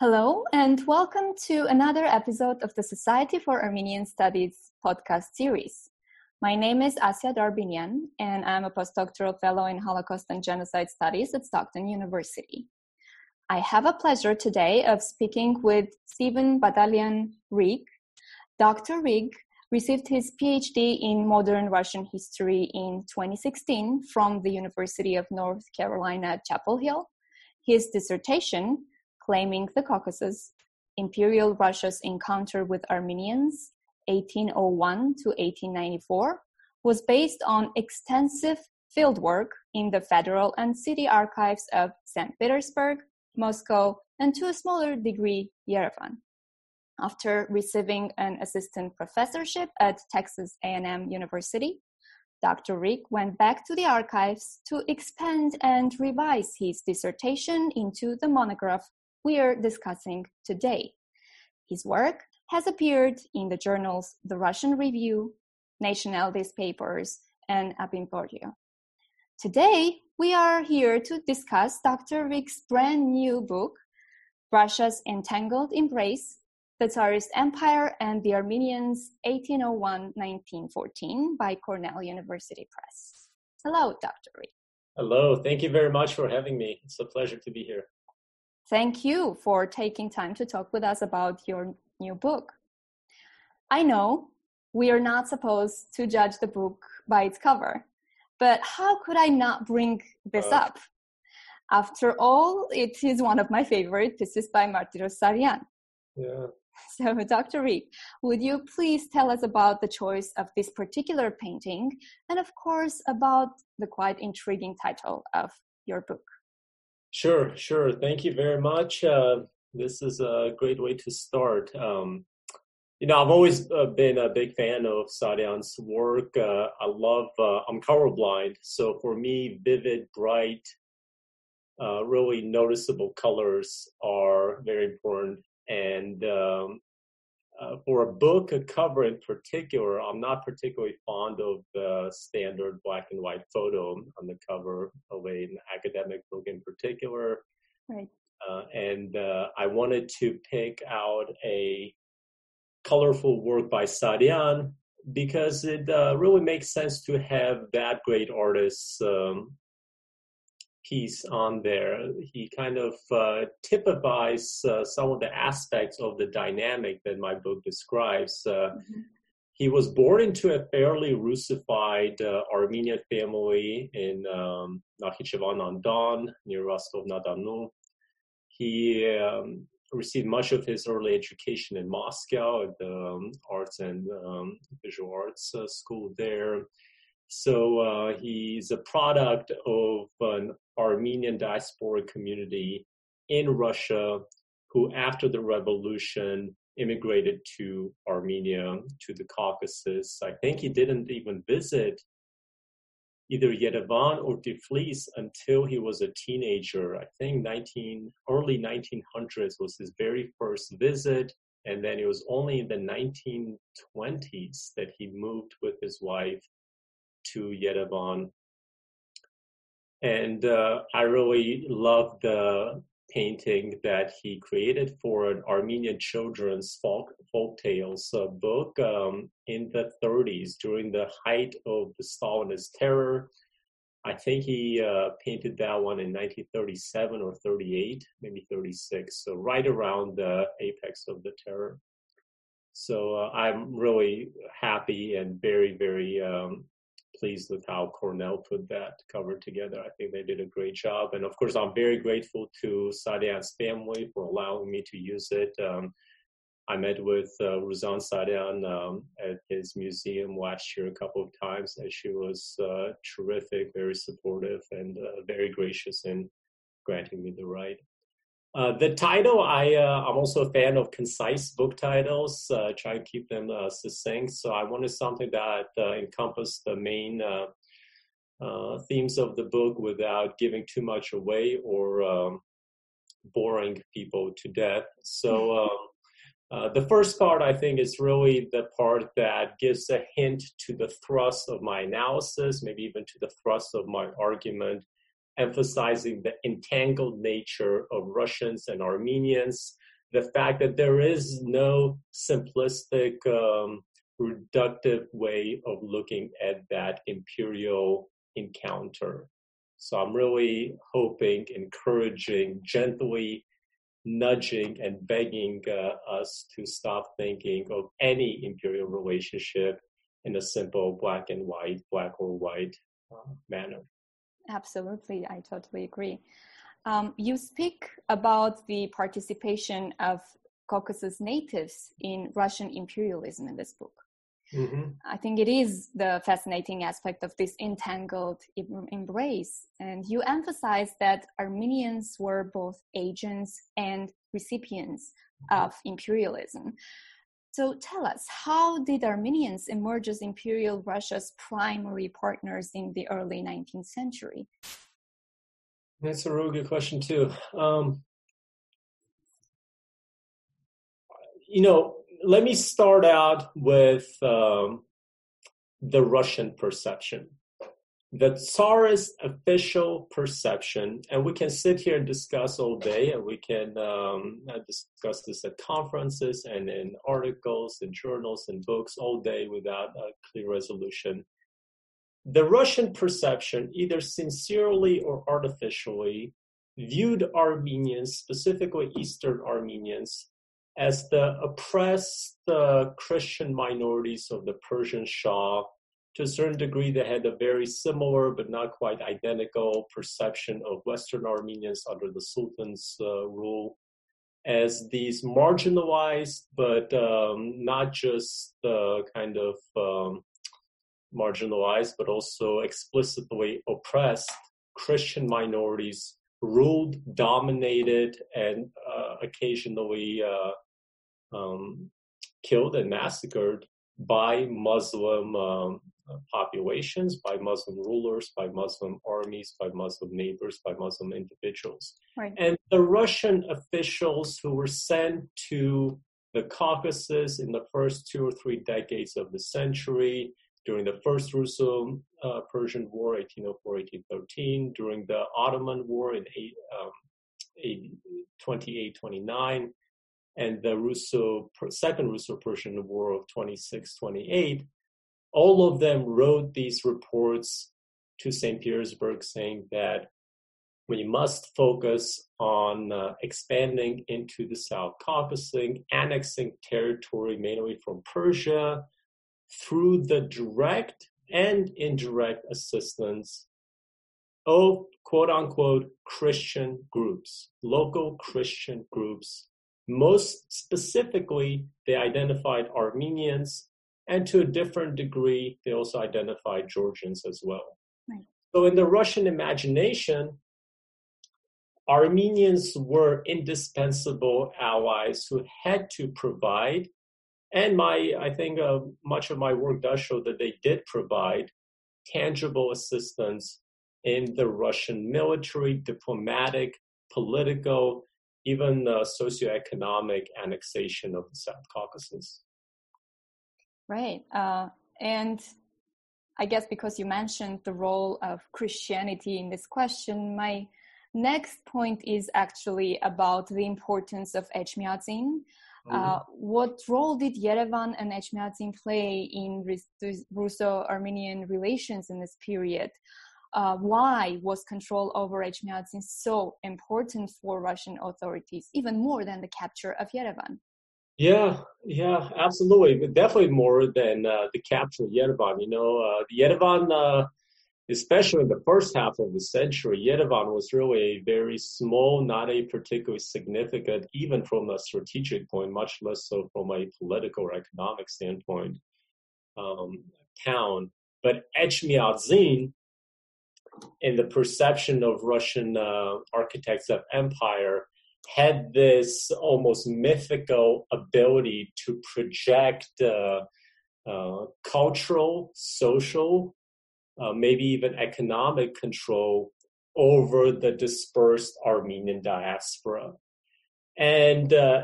Hello, and welcome to another episode of the Society for Armenian Studies podcast series. My name is Asya Darbinian, and I'm a postdoctoral fellow in Holocaust and Genocide Studies at Stockton University. I have a pleasure today of speaking with Stephen Badalyan Riegg. Dr. Riegg received his PhD in modern Russian history in 2016 from the University of North Carolina at Chapel Hill. His dissertation claiming the Caucasus, Imperial Russia's encounter with Armenians, 1801 to 1894, was based on extensive fieldwork in the federal and city archives of St. Petersburg, Moscow, and to a smaller degree, Yerevan. After receiving an assistant professorship at Texas A&M University, Dr. Riegg went back to the archives to expand and revise his dissertation into the monograph we are discussing today. His work has appeared in the journals The Russian Review, Nationalities Papers, and Ab Imperio. Today, we are here to discuss Dr. Riegg's brand new book, Russia's Entangled Embrace, the Tsarist Empire and the Armenians 1801-1914 by Cornell University Press. Hello, Dr. Riegg. Hello, thank you very much for having me. It's a pleasure to be here. Thank you for taking time to talk with us about your new book. I know we are not supposed to judge the book by its cover, but how could I not bring this uh, up? After all, it is one of my favorite pieces by Martiros Saryan. Yeah. So, Dr. Riegg, would you please tell us about the choice of this particular painting and, of course, about the quite intriguing title of your book? Sure, sure. Thank you very much. Uh, this is a great way to start. Um, you know, I've always uh, been a big fan of Saryan's work. Uh, I love, uh, I'm colorblind. So for me, vivid, bright, uh, really noticeable colors are very important. And um, uh, for a book, a cover in particular, I'm not particularly fond of the standard black and white photo on the cover of an academic book in particular. Right. Uh, and uh, I wanted to pick out a colorful work by Saryan because it uh, really makes sense to have that great artist um, piece on there, he kind of uh, typifies uh, some of the aspects of the dynamic that my book describes. Uh, mm-hmm. He was born into a fairly Russified uh, Armenian family in um, Nakhichevan on Don, near Rostov na Donu. He um, received much of his early education in Moscow at the um, Arts and um, Visual Arts uh, School there. So uh, he's a product of an Armenian diaspora community in Russia who, after the revolution, immigrated to Armenia, to the Caucasus. I think he didn't even visit either Yerevan or Tiflis until he was a teenager. I think 19, early 1900s was his very first visit. And then it was only in the 1920s that he moved with his wife to Yerevan. And uh, I really love the painting that he created for an Armenian children's folk, folk tales uh, book um, in the 30s during the height of the Stalinist terror. I think he uh, painted that one in 1937 or 38, maybe 36, so right around the apex of the terror. So uh, I'm really happy and very, very um, pleased with how Cornell put that cover together. I think they did a great job. And of course, I'm very grateful to Saryan's family for allowing me to use it. Um, I met with uh, Ruzan Saryan um, at his museum last year a couple of times, and she was uh, terrific, very supportive, and uh, very gracious in granting me the right. Uh, the title, I uh, I'm also a fan of concise book titles. Uh, try and keep them uh, succinct. So I wanted something that uh, encompassed the main uh, themes of the book without giving too much away or um, boring people to death. So. Um, the first part, I think, is really the part that gives a hint to the thrust of my analysis, maybe even to the thrust of my argument, emphasizing the entangled nature of Russians and Armenians the fact that there is no simplistic, um, reductive way of looking at that imperial encounter. So I'm really hoping, encouraging, gently nudging and begging uh, us to stop thinking of any imperial relationship in a simple black and white, black or white uh, manner. Absolutely, I totally agree. Um, you speak about the participation of Caucasus natives in Russian imperialism in this book. Mm-hmm. I think it is the fascinating aspect of this entangled embrace. And you emphasize that Armenians were both agents and recipients mm-hmm. of imperialism. So tell us, how did Armenians emerge as Imperial Russia's primary partners in the early 19th century? That's a really good question, too. Um, you know, let me start out with um, the Russian perception. The Tsarist official perception, and we can sit here and discuss all day, and we can um, discuss this at conferences and in articles and journals and books all day without a clear resolution. The Russian perception, either sincerely or artificially, viewed Armenians, specifically Eastern Armenians, as the oppressed uh, Christian minorities of the Persian Shah. To a certain degree, they had a very similar but not quite identical perception of Western Armenians under the Sultan's uh, rule as these marginalized, but um, not just uh, kind of um, marginalized, but also explicitly oppressed Christian minorities ruled, dominated, and uh, occasionally uh, um, killed and massacred by Muslim um, populations, by Muslim rulers, by Muslim armies, by Muslim neighbors, by Muslim individuals. Right. And the Russian officials who were sent to the Caucasus in the first two or three decades of the century, during the First Russo uh, Persian War, 1804 1813, during the Ottoman War in eight, um, 28 29, and the Russo, Second Russo-Persian War of 26-28, all of them wrote these reports to St. Petersburg saying that we must focus on uh, expanding into the South Caucasus, annexing territory mainly from Persia through the direct and indirect assistance of quote unquote Christian groups, local Christian groups most specifically, they identified Armenians, and to a different degree, they also identified Georgians as well. Right. So, in the Russian imagination, Armenians were indispensable allies who had to provide, and my I think uh, much of my work does show that they did provide tangible assistance in the Russian military, diplomatic, political, even the socioeconomic annexation of the South Caucasus. Right. Uh, and I guess because you mentioned the role of Christianity in this question, my next point is actually about the importance of Echmiadzin. Uh, mm-hmm. Uh, what role did Yerevan and Echmiadzin play in Russo-Armenian relations in this period? uh, why was control over Echmiadzin so important for Russian authorities, even more than the capture of Yerevan? Yeah, yeah, absolutely. But definitely more than uh, the capture of Yerevan. You know, uh, Yerevan, uh, especially in the first half of the century, Yerevan was really a very small, not a particularly significant, even from a strategic point, much less so from a political or economic standpoint, um, town. But Echmiadzin in the perception of Russian uh, architects of empire had this almost mythical ability to project uh, uh, cultural, social, uh, maybe even economic control over the dispersed Armenian diaspora. And uh,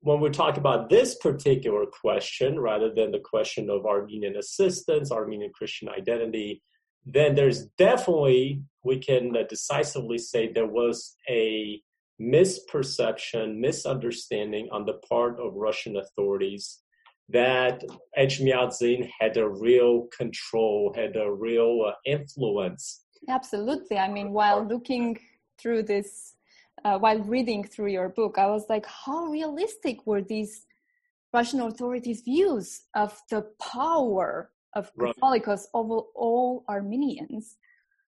when we talk about this particular question, rather than the question of Armenian assistance, Armenian Christian identity, then there's definitely we can decisively say there was a misperception, misunderstanding on the part of Russian authorities that Echmiadzin had a real control, had a real uh, influence. Absolutely. I mean, while looking through this, uh, while reading through your book, I was like, how realistic were these Russian authorities' views of the power of Catholicos right. over all Armenians?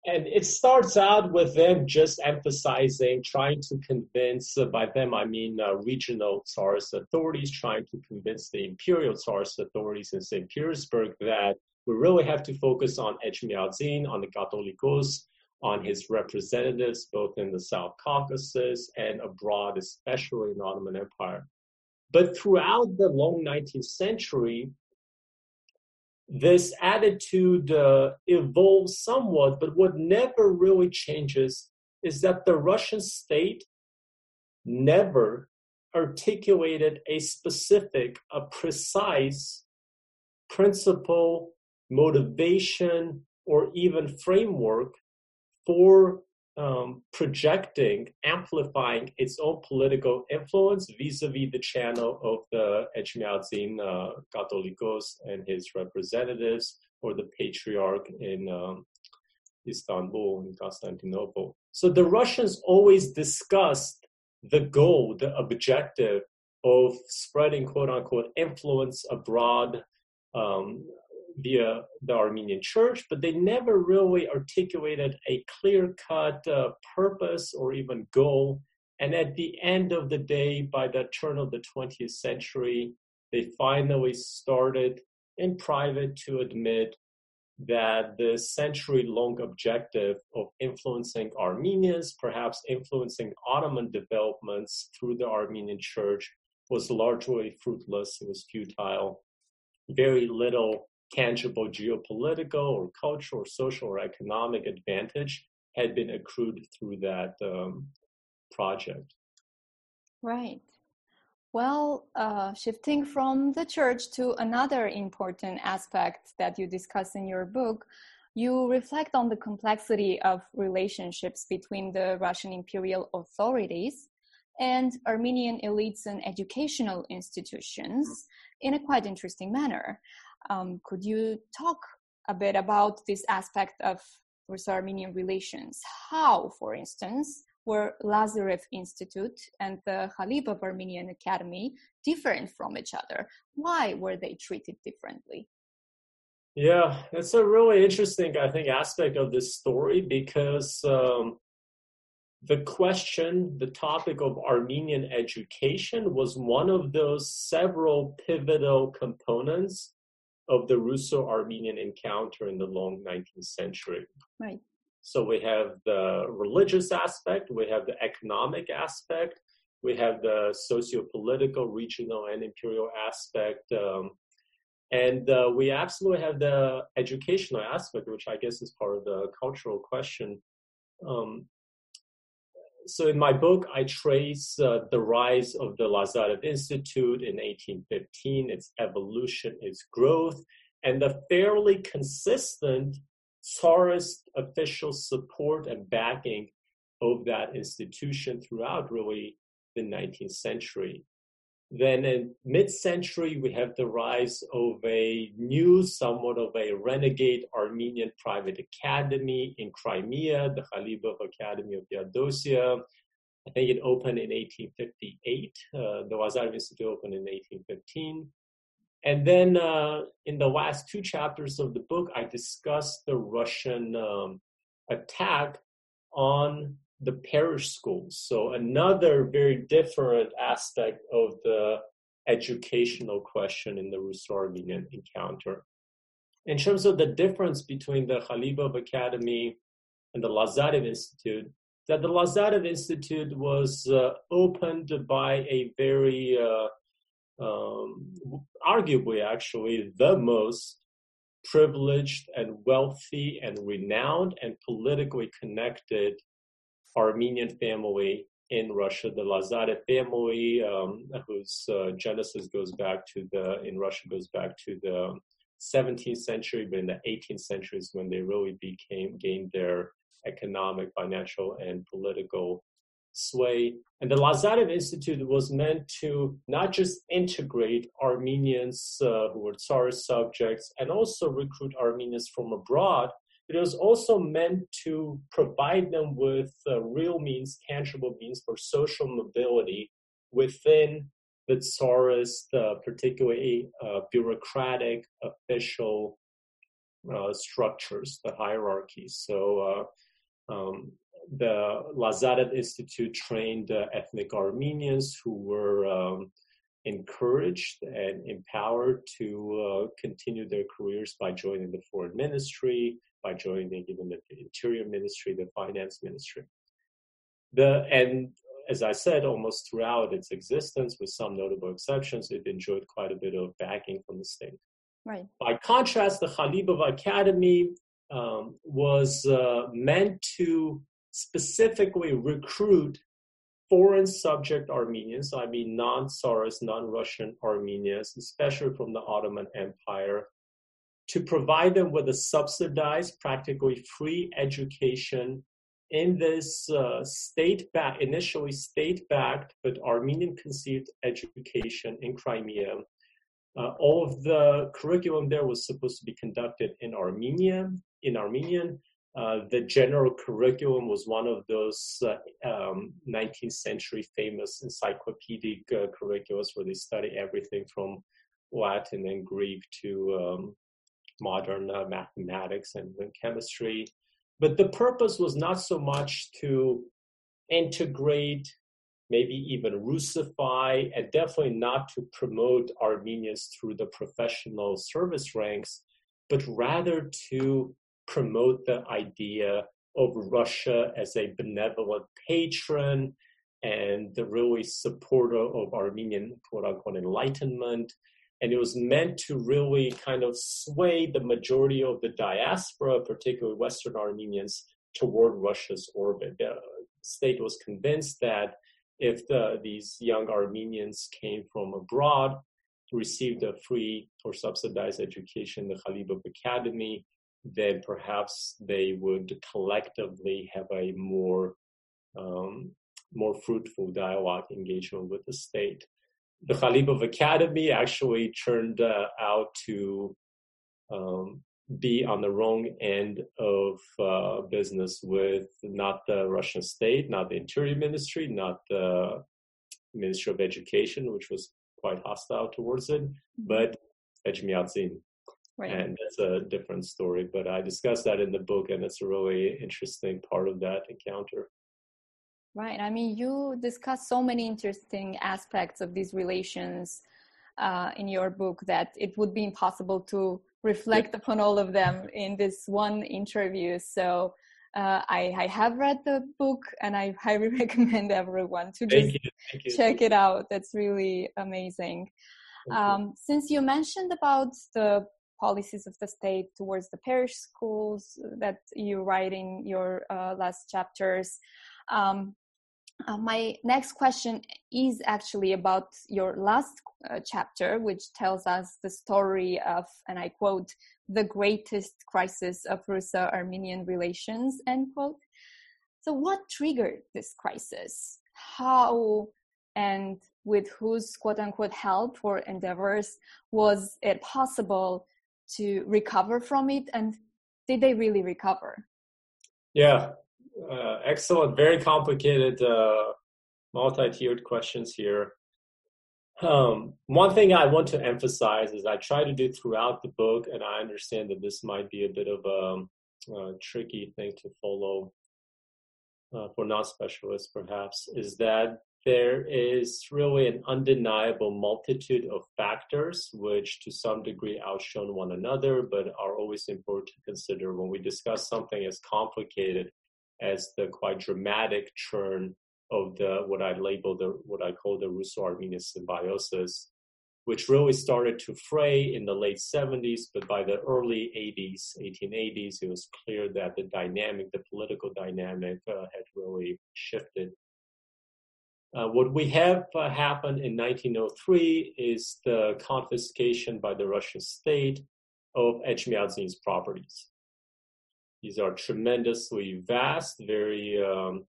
And it starts out with them just emphasizing, trying to convince, uh, by them I mean uh, regional Tsarist authorities, trying to convince the imperial Tsarist authorities in St. Petersburg that we really have to focus on Echmiadzin, on the Catholicos, on his representatives both in the South Caucasus and abroad, especially in the Ottoman Empire. But throughout the long 19th century, this attitude uh, evolves somewhat, but what never really changes is that the Russian state never articulated a specific, a precise principle, motivation, or even framework for um, projecting, amplifying its own political influence vis-a-vis the channel of the Echmiadzin uh, Catholicos and his representatives, or the patriarch in um, Istanbul and Constantinople. So the Russians always discussed the goal, the objective of spreading quote unquote influence abroad um, via the Armenian church, but they never really articulated a clear cut uh, purpose or even goal. And at the end of the day, by the turn of the 20th century, they finally started in private to admit that the century long objective of influencing Armenians, perhaps influencing Ottoman developments through the Armenian church, was largely fruitless, it was futile. Very little tangible geopolitical or cultural or social or economic advantage had been accrued through that um, project. Right. Well, uh, shifting from the church to another important aspect that you discuss in your book, you reflect on the complexity of relationships between the Russian imperial authorities and Armenian elites and educational institutions in a quite interesting manner. Um, could you talk a bit about this aspect of Russo-Armenian relations? How, for instance, were Lazarev Institute and the Khalibov Armenian Academy different from each other? Why were they treated differently? Yeah, it's a really interesting, I think, aspect of this story because um, the question, the topic of Armenian education was one of those several pivotal components of the Russo-Armenian encounter in the long 19th century. Right. So we have the religious aspect, we have the economic aspect, we have the socio-political, regional, and imperial aspect, um, and uh, we absolutely have the educational aspect, which I guess is part of the cultural question. Um, so in my book, I trace uh, the rise of the Lazarev Institute in 1815, its evolution, its growth, and the fairly consistent Tsarist official support and backing of that institution throughout really the 19th century. Then in mid-century, we have the rise of a new, somewhat of a renegade Armenian private academy in Crimea, the Khalibov Academy of Theodosia. I think it opened in 1858. Uh, the Lazarev Institute opened in 1815. And then uh, in the last two chapters of the book, I discuss the Russian um, attack on the parish schools. So another very different aspect of the educational question in the Russo-Armenian encounter. In terms of the difference between the Khalibov Academy and the Lazarev Institute, that the Lazarev Institute was uh, opened by a very, uh, um, arguably actually, the most privileged and wealthy and renowned and politically connected Armenian family in Russia, the Lazarev family, um, whose uh, genesis goes back to the in Russia goes back to the 17th century, but in the 18th century is when they really became gained their economic, financial, and political sway. And the Lazarev Institute was meant to not just integrate Armenians uh, who were Tsarist subjects and also recruit Armenians from abroad, it was also meant to provide them with uh, real means, tangible means for social mobility within the Tsarist, uh, particularly uh, bureaucratic, official uh, structures, the hierarchies. So uh, um, the Lazarev Institute trained uh, ethnic Armenians who were um, encouraged and empowered to continue their careers by joining the foreign ministry, by joining even the interior ministry, the finance ministry. The and as I said, almost throughout its existence, with some notable exceptions, it enjoyed quite a bit of backing from the state. Right. By contrast, the Khalibov Academy um, was uh, meant to specifically recruit foreign subject Armenians, I mean non Tsarist, non Russian Armenians, especially from the Ottoman Empire, to provide them with a subsidized, practically free education in this uh, state backed, initially state backed, but Armenian conceived education in Crimea. Uh, all of the curriculum there was supposed to be conducted in Armenian. In Armenian, uh, the general curriculum was one of those uh, um, 19th century famous encyclopedic uh, curriculums where they study everything from Latin and Greek to um, modern uh, mathematics and, chemistry. But the purpose was not so much to integrate, maybe even Russify, and definitely not to promote Armenians through the professional service ranks, but rather to promote the idea of Russia as a benevolent patron and the really supporter of Armenian quote unquote enlightenment and it was meant to really kind of sway the majority of the diaspora, particularly Western Armenians, toward Russia's orbit. The state was convinced that if the, these young Armenians came from abroad, received a free or subsidized education in the Khalibov Academy, then perhaps they would collectively have a more um, more fruitful dialogue engagement with the state the Khalibov Academy actually turned uh, out to um, be on the wrong end of uh, business with not the Russian state, not the Interior Ministry, not the Ministry of Education, which was quite hostile towards it, mm-hmm. but Echmiadzin. Right. And that's a different story, but I discussed that in the book, and it's a really interesting part of that encounter. Right. I mean, you discuss so many interesting aspects of these relations uh, in your book that it would be impossible to reflect yeah. upon all of them in this one interview. So uh, I, I, have read the book and I highly recommend everyone to just check it out. That's really amazing. Um, since you mentioned about the policies of the state towards the parish schools that you write in your uh, last chapters, um, uh, my next question is actually about your last uh, chapter, which tells us the story of, and I quote, the greatest crisis of Russo-Armenian relations, end quote. So what triggered this crisis? How and with whose quote unquote help or endeavors was it possible to recover from it? And did they really recover? Yeah, uh, excellent, very complicated, uh, multi-tiered questions here. Um, one thing I want to emphasize is I try to do throughout the book, and I understand that this might be a bit of a, a tricky thing to follow uh, for non-specialists, perhaps, is that there is really an undeniable multitude of factors which to some degree outshone one another but are always important to consider when we discuss something as complicated as the quite dramatic turn of the what I label the what I call the Russo-Armenian symbiosis, which really started to fray in the late 70s, but by the early 80s, 1880s, it was clear that the dynamic, the political dynamic, uh, had really shifted. Uh, what we have uh, happened in 1903 is the confiscation by the Russian state of Echmiadzin's properties. These are tremendously vast, very um,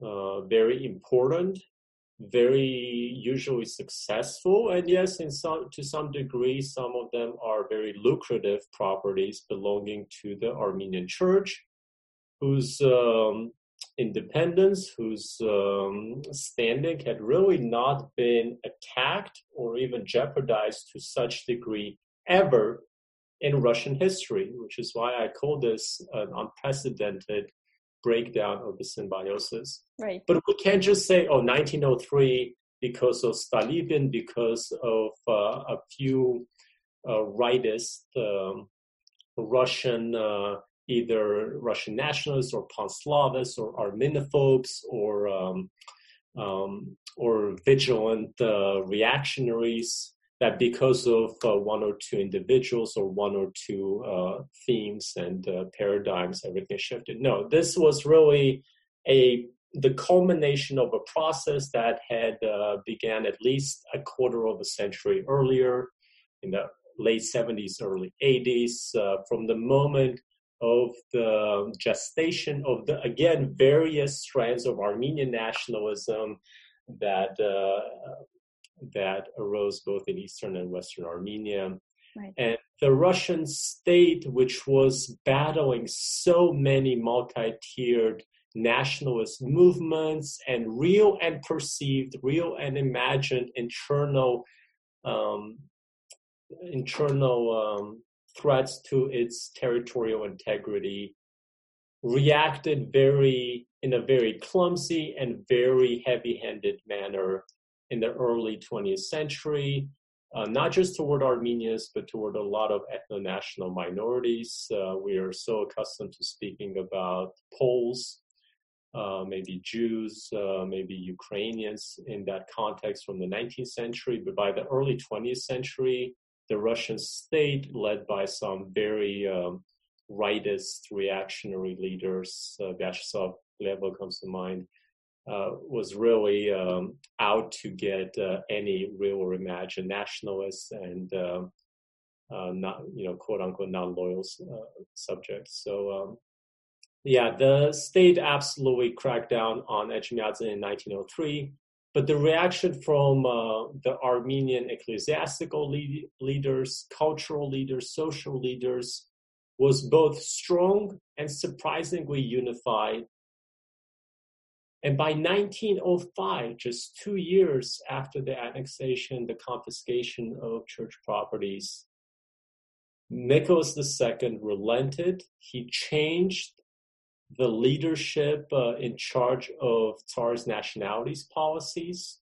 uh, very important, very usually successful, and yes, in some to some degree, some of them are very lucrative properties belonging to the Armenian Church, whose um, independence, whose um, standing had really not been attacked or even jeopardized to such degree ever in Russian history, which is why I call this an unprecedented breakdown of the symbiosis. Right. But we can't just say, oh, 1903 because of Stalin, because of uh, a few uh, rightist um, Russian, uh, either Russian nationalists or pan-Slavists or Armenophobes or um, um, or vigilant uh, reactionaries that because of uh, one or two individuals or one or two uh, themes and uh, paradigms, everything shifted. No, this was really a the culmination of a process that had uh, began at least a quarter of a century earlier, in the late 70s, early 80s, uh, from the moment of the gestation of the again various strands of Armenian nationalism that uh, that arose both in eastern and western Armenia. Right. And the Russian state, which was battling so many multi tiered nationalist movements and real and perceived, real and imagined internal um, internal um, threats to its territorial integrity, reacted very in a very clumsy and very heavy-handed manner in the early 20th century, uh, not just toward Armenians, but toward a lot of ethno-national minorities. Uh, we are so accustomed to speaking about Poles, uh, maybe Jews, uh, maybe Ukrainians in that context from the 19th century. But by the early 20th century, the Russian state, led by some very um, rightist reactionary leaders, uh, Vyacheslav Plehve comes to mind, uh, was really um, out to get uh, any real or imagined nationalists and um, uh, not, you know, quote unquote, non-loyal uh, subjects. So, um, yeah, the state absolutely cracked down on Echmiadzin in 1903, but the reaction from uh, the Armenian ecclesiastical lead- leaders, cultural leaders, social leaders was both strong and surprisingly unified and by 1905, just two years after the annexation, the confiscation of church properties, Nicholas II relented. He changed the leadership uh, in charge of Tsar's nationalities policies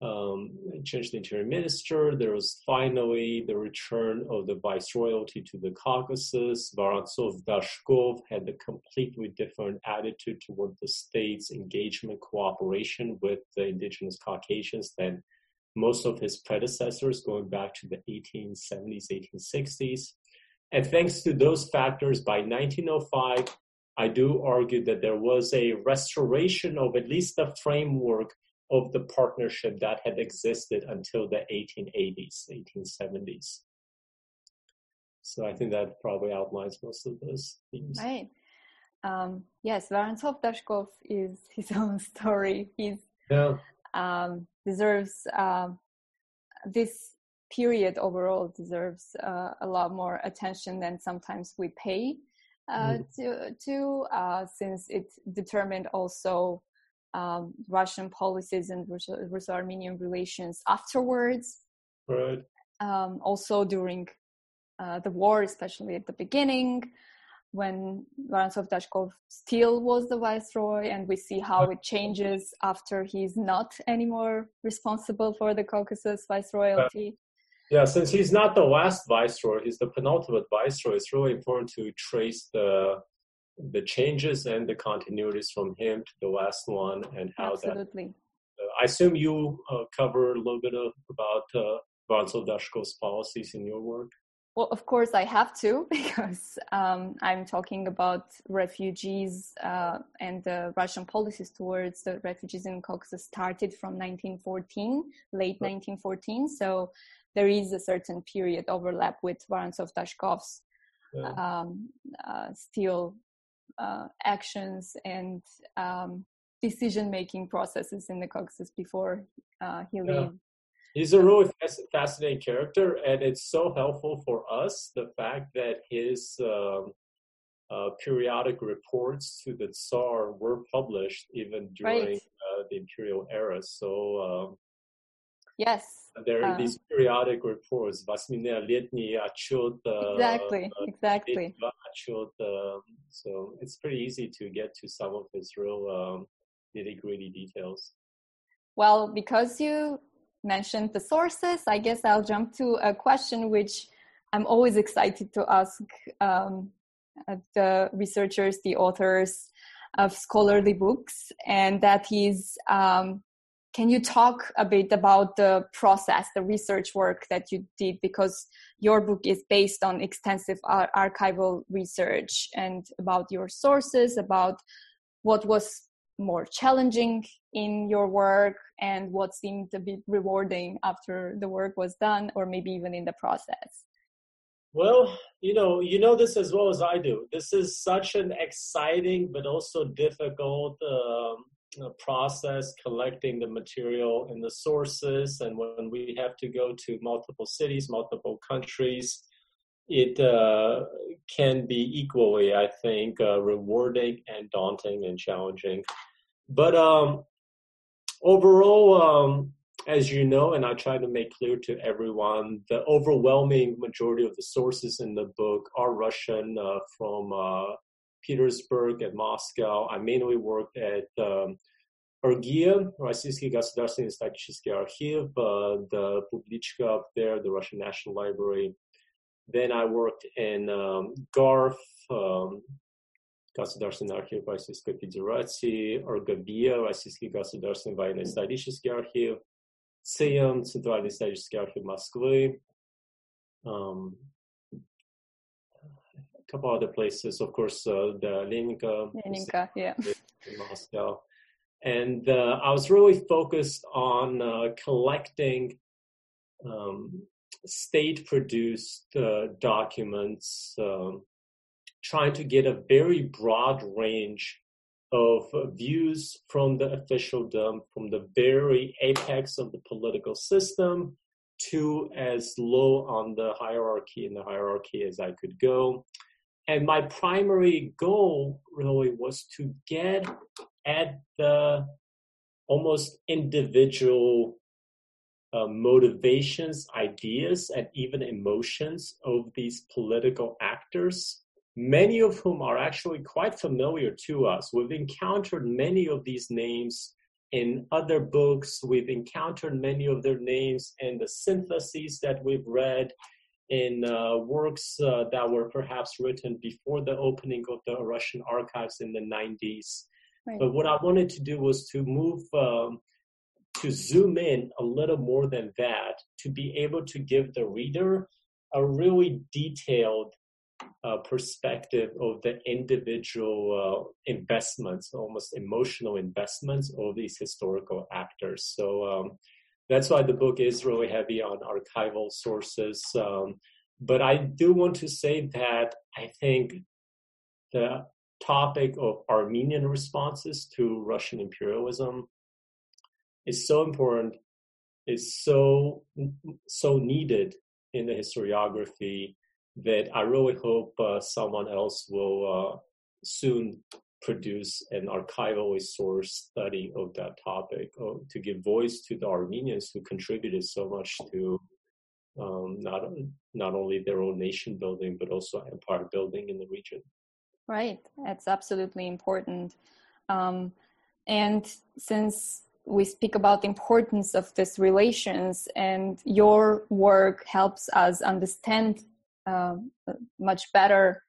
um, changed the interior minister. There was finally the return of the viceroyalty to the Caucasus. Vorontsov Dashkov had a completely different attitude toward the state's engagement, cooperation with the indigenous Caucasians than most of his predecessors going back to the 1870s, 1860s. And thanks to those factors, by 1905, I do argue that there was a restoration of at least the framework of the partnership that had existed until the 1880s, 1870s. So I think that probably outlines most of those themes. Right. Um, yes, Vorontsov Dashkov is his own story. He's yeah. um, deserves uh, this period overall deserves uh, a lot more attention than sometimes we pay uh, mm. to to uh, since it determined also um, Russian policies and Russo-Armenian relations afterwards. Right. Um, also during uh, the war, especially at the beginning, when Vorontsov Dashkov still was the viceroy, and we see how it changes after he's not anymore responsible for the Caucasus viceroyalty. Yeah, since he's not the last viceroy, he's the penultimate viceroy. It's really important to trace the the changes and the continuities from him to the last one and how Absolutely. that. Uh, I assume you uh, cover a little bit of, about uh, Vorontsov Dashkov's policies in your work. Well, of course, I have to because um, I'm talking about refugees uh, and the Russian policies towards the refugees in Caucasus started from 1914, late right. 1914. So there is a certain period overlap with Vorontsov Dashkov's yeah. um, uh, still uh, actions and um, decision making processes in the Caucasus before uh, he yeah. leaves. He's a really fascinating character, and it's so helpful for us the fact that his um, uh, periodic reports to the Tsar were published even during right. uh, the imperial era. So, um, yes, there are uh, these periodic reports. Exactly, exactly. so it's pretty easy to get to some of his real um, nitty gritty details. Well, because you mentioned the sources, I guess I'll jump to a question which I'm always excited to ask um, the researchers, the authors of scholarly books, and that is um, can you talk a bit about the process, the research work that you did? Because your book is based on extensive ar- archival research and about your sources, about what was more challenging in your work and what seemed a bit rewarding after the work was done, or maybe even in the process. Well, you know, you know this as well as I do. This is such an exciting but also difficult um, uh, process collecting the material and the sources. And when we have to go to multiple cities, multiple countries, it uh, can be equally, I think, uh, rewarding and daunting and challenging. But um, overall, um, as you know, and I try to make clear to everyone, the overwhelming majority of the sources in the book are Russian uh, from uh, Petersburg and Moscow. I mainly worked at RGIA, Rossiyski Gosudarstvenny Statistical Archiv, the Publichka up there, the Russian National Library. Then I worked in um, GARF, Gosudarstvenny Archiv, Rossiyskoye Federatsii, RGVIA, Rossiyski Gosudarstvenny Vojenny Statistical Archiv, CM, Centralny Statistical Archiv Moscow couple other places, of course, uh, the Leninka, Leninka, yeah, in Moscow, and uh, I was really focused on uh, collecting um, state-produced uh, documents, um, trying to get a very broad range of views from the officialdom, from the very apex of the political system to as low on the hierarchy in the hierarchy as I could go. And my primary goal really was to get at the almost individual uh, motivations, ideas, and even emotions of these political actors many of whom are actually quite familiar to us. We've encountered many of these names in other books. We've encountered many of their names in the syntheses that we've read in uh, works uh, that were perhaps written before the opening of the Russian archives in the 90s. Right. But what I wanted to do was to move, um, to zoom in a little more than that, to be able to give the reader a really detailed uh, perspective of the individual uh, investments, almost emotional investments of these historical actors. So um, that's why the book is really heavy on archival sources. Um, but I do want to say that I think the topic of Armenian responses to Russian imperialism is so important, is so so needed in the historiography that I really hope uh, someone else will uh, soon produce an archivally sourced study of that topic uh, to give voice to the Armenians who contributed so much to um, not not only their own nation building but also empire building in the region. Right, it's absolutely important. Um, and since we speak about the importance of these relations and your work helps us understand um, much better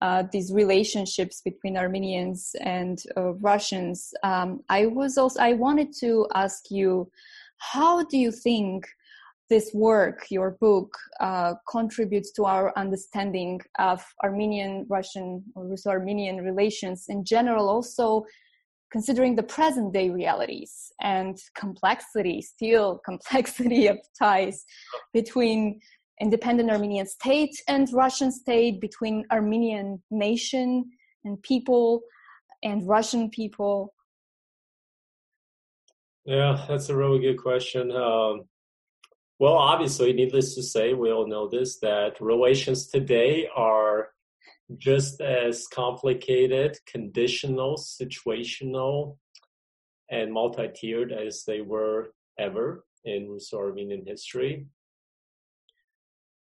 uh, these relationships between Armenians and uh, Russians. Um, I was also I wanted to ask you, how do you think this work, your book, uh, contributes to our understanding of Armenian Russian or Russo-Armenian relations in general? Also, considering the present day realities and complexity, still complexity of ties between independent Armenian state and Russian state, between Armenian nation and people and Russian people. Yeah, that's a really good question. Um, well, obviously, needless to say, we all know this that relations today are just as complicated, conditional, situational, and multi tiered as they were ever in Russo Armenian history.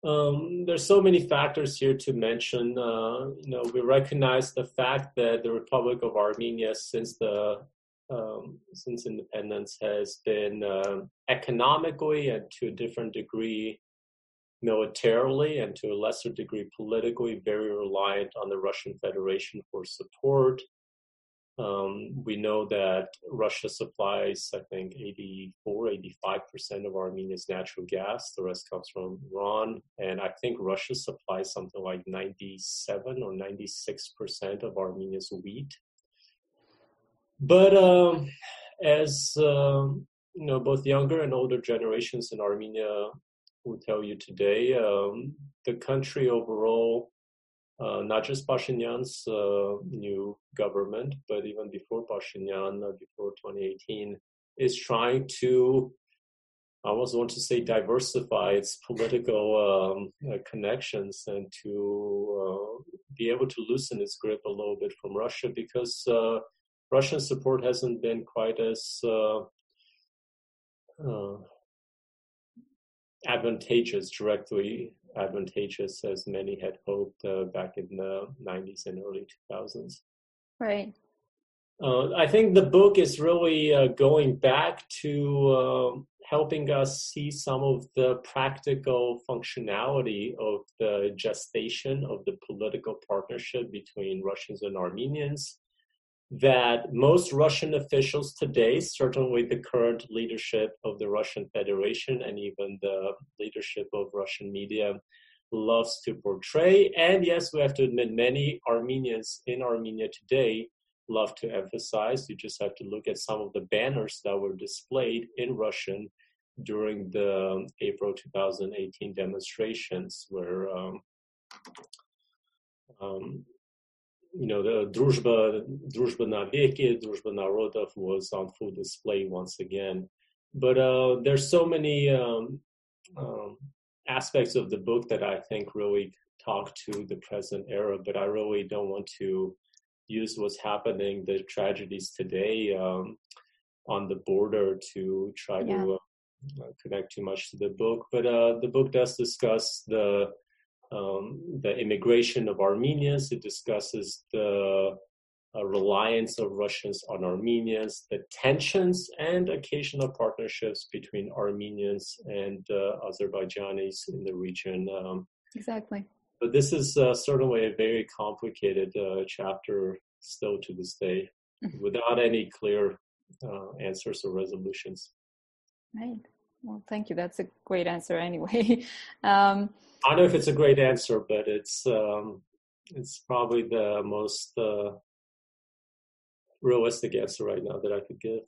Um, there's so many factors here to mention. Uh, you know, we recognize the fact that the Republic of Armenia, since the um, since independence, has been uh, economically and to a different degree militarily and to a lesser degree politically very reliant on the Russian Federation for support. Um, we know that Russia supplies, I think, 84, 85% of Armenia's natural gas. The rest comes from Iran. And I think Russia supplies something like 97 or 96% of Armenia's wheat. But um, as um, you know, both younger and older generations in Armenia will tell you today, um, the country overall uh, not just Pashinyan's uh, new government, but even before Pashinyan, uh, before 2018, is trying to, I almost want to say, diversify its political um, uh, connections and to uh, be able to loosen its grip a little bit from Russia because uh, Russian support hasn't been quite as advantageous directly advantageous as many had hoped uh, back in the 90s and early 2000s. Right. Uh, I think the book is really uh, going back to um, helping us see some of the practical functionality of the gestation of the political partnership between Russians and Armenians that most Russian officials today, certainly the current leadership of the Russian Federation and even the leadership of Russian media, loves to portray. And yes, we have to admit, many Armenians in Armenia today love to emphasize. You just have to look at some of the banners that were displayed in Russian during the April 2018 demonstrations, where um, um, you know, the Druzhba, Druzhba na Veki, Druzhba Narodov was on full display once again. But uh, there's so many um, um, aspects of the book that I think really talk to the present era, but I really don't want to use what's happening, the tragedies today um, on the border to try yeah. to uh, connect too much to the book. But uh, the book does discuss the um, the immigration of Armenians. It discusses the uh, reliance of Russians on Armenians, the tensions and occasional partnerships between Armenians and uh, Azerbaijanis in the region. Um, exactly. But this is uh, certainly a very complicated uh, chapter still to this day, mm-hmm. without any clear uh, answers or resolutions. Right. Well, thank you. That's a great answer, anyway. um, I don't know if it's a great answer, but it's um, it's probably the most uh, realistic answer right now that I could give.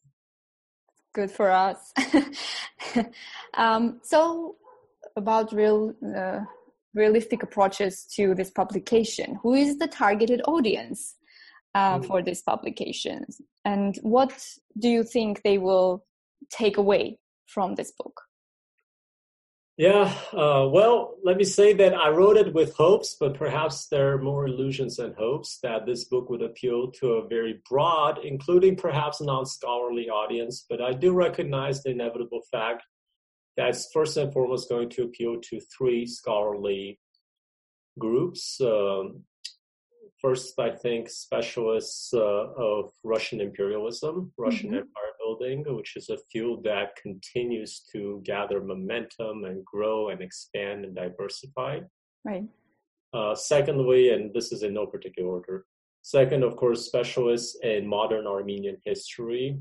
Good for us. um, so, about real uh, realistic approaches to this publication, who is the targeted audience uh, mm. for these publications, and what do you think they will take away from this book? Yeah, uh, well, let me say that I wrote it with hopes, but perhaps there are more illusions than hopes that this book would appeal to a very broad, including perhaps non scholarly audience. But I do recognize the inevitable fact that it's first and foremost going to appeal to three scholarly groups. Um, first, I think, specialists uh, of Russian imperialism, Russian mm-hmm. Empire building, which is a field that continues to gather momentum and grow and expand and diversify. Right. Uh, secondly, and this is in no particular order, second, of course, specialists in modern Armenian history,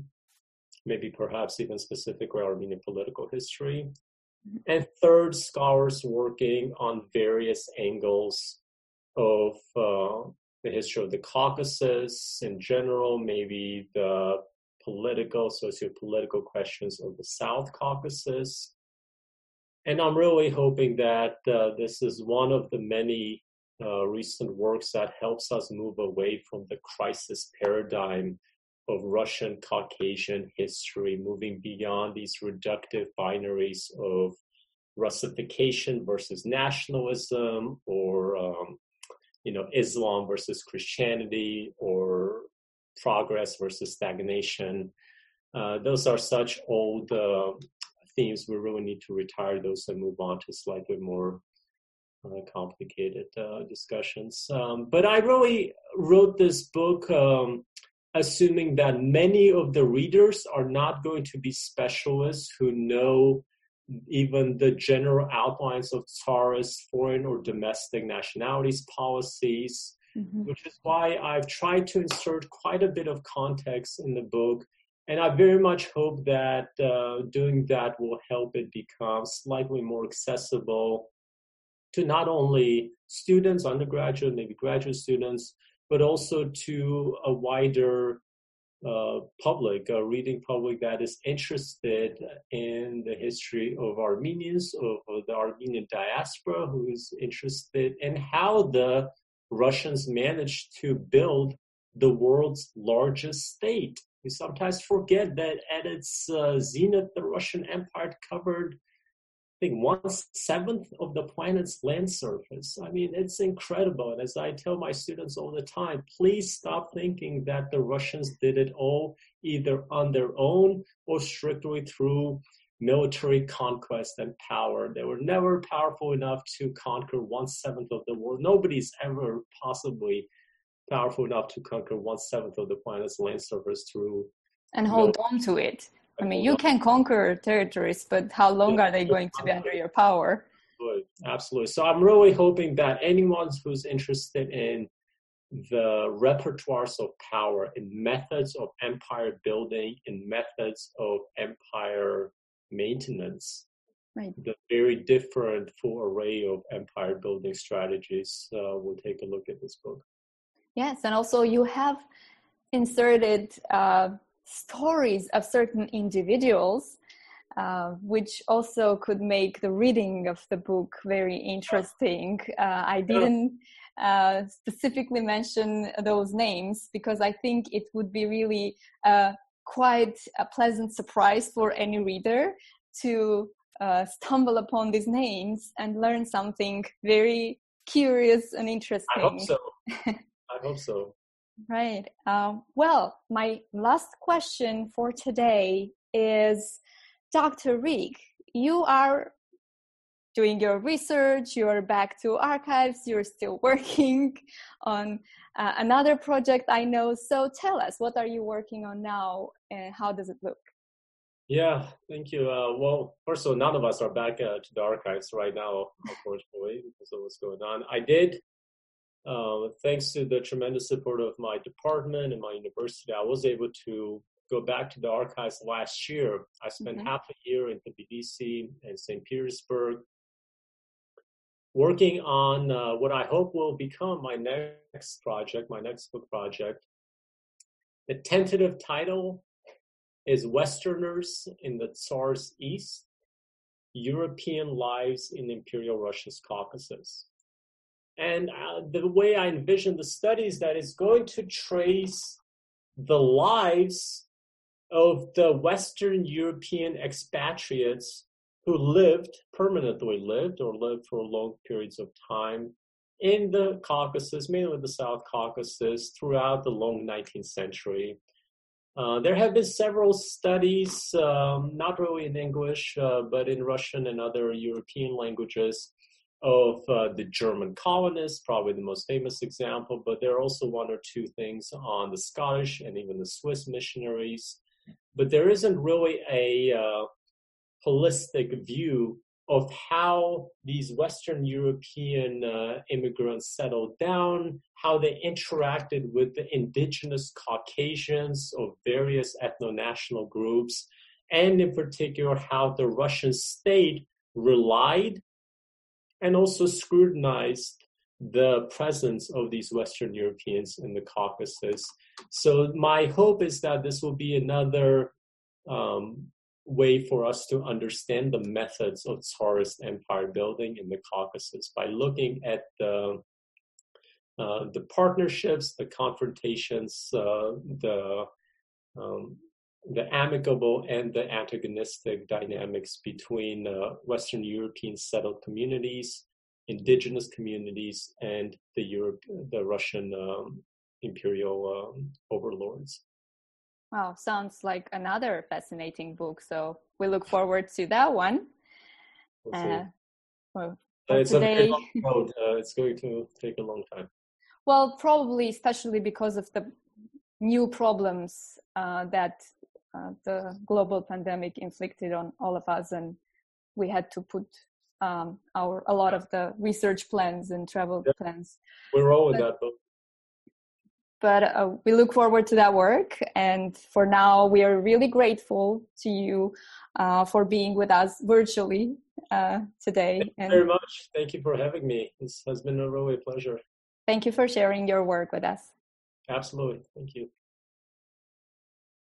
maybe perhaps even specifically Armenian political history. Mm-hmm. And third, scholars working on various angles of uh, the history of the Caucasus in general, maybe the political, socio-political questions of the South Caucasus. And I'm really hoping that uh, this is one of the many uh, recent works that helps us move away from the crisis paradigm of Russian Caucasian history, moving beyond these reductive binaries of Russification versus nationalism, or um, you know Islam versus Christianity, or progress versus stagnation. Uh, those are such old uh, themes. We really need to retire those and move on to slightly more uh, complicated uh, discussions. Um, but I really wrote this book um, assuming that many of the readers are not going to be specialists who know even the general outlines of Tsarist foreign or domestic nationalities policies, mm-hmm. which is why I've tried to insert quite a bit of context in the book. And I very much hope that uh, doing that will help it become slightly more accessible to not only students, undergraduate, maybe graduate students, but also to a wider uh, public, a reading public that is interested in the history of Armenians, of, of the Armenian diaspora, who is interested in how the Russians managed to build the world's largest state. We sometimes forget that at its uh, zenith, the Russian Empire covered think one seventh of the planet's land surface. I mean, it's incredible. And as I tell my students all the time, please stop thinking that the Russians did it all either on their own or strictly through military conquest and power. They were never powerful enough to conquer one seventh of the world. Nobody's ever possibly powerful enough to conquer one seventh of the planet's land surface through and hold on to it I mean, you can conquer territories, but how long are they going to be under your power? Absolutely. So I'm really hoping that anyone who's interested in the repertoires of power, in methods of empire building, in methods of empire maintenance, right. the very different full array of empire building strategies, uh, will take a look at this book. Yes, and also you have inserted uh, stories of certain individuals, uh, which also could make the reading of the book very interesting. Uh, I didn't uh, specifically mention those names because I think it would be really uh, quite a pleasant surprise for any reader to uh, stumble upon these names and learn something very curious and interesting. I hope so. I hope so. Right. Um, well, my last question for today is Dr. Riegg, you are doing your research, you're back to archives, you're still working on uh, another project I know. So tell us, what are you working on now and how does it look? Yeah, thank you. Uh, well, first of all, none of us are back uh, to the archives right now, unfortunately, because of what's going on. I did uh, thanks to the tremendous support of my department and my university, I was able to go back to the archives last year. I spent mm-hmm. half a year in Tbilisi and St. Petersburg working on uh, what I hope will become my next project, my next book project. The tentative title is Westerners in the Tsar's East European Lives in Imperial Russia's Caucasus. And uh, the way I envision the study is that it's going to trace the lives of the Western European expatriates who lived, permanently lived, or lived for long periods of time in the Caucasus, mainly the South Caucasus, throughout the long 19th century. Uh, there have been several studies, um, not really in English, uh, but in Russian and other European languages, of uh, the German colonists, probably the most famous example, but there are also one or two things on the Scottish and even the Swiss missionaries. But there isn't really a uh, holistic view of how these Western European uh, immigrants settled down, how they interacted with the indigenous Caucasians of various ethno national groups, and in particular, how the Russian state relied and also scrutinized the presence of these Western Europeans in the Caucasus. So my hope is that this will be another um, way for us to understand the methods of Tsarist empire building in the Caucasus by looking at the uh, the partnerships, the confrontations, uh, the um, the amicable and the antagonistic dynamics between uh, Western European settled communities, indigenous communities, and the Europe, the Russian um, imperial um, overlords. Wow, sounds like another fascinating book. So we look forward to that one. We'll uh, well, it's today... a very long road. Uh, it's going to take a long time. Well, probably, especially because of the new problems uh, that uh, the global pandemic inflicted on all of us, and we had to put um, our a lot of the research plans and travel yeah. plans. We're all in that boat. but uh, we look forward to that work and for now we are really grateful to you uh, for being with us virtually uh, today thank you very much. Thank you for having me. This has been a really pleasure. Thank you for sharing your work with us. Absolutely. Thank you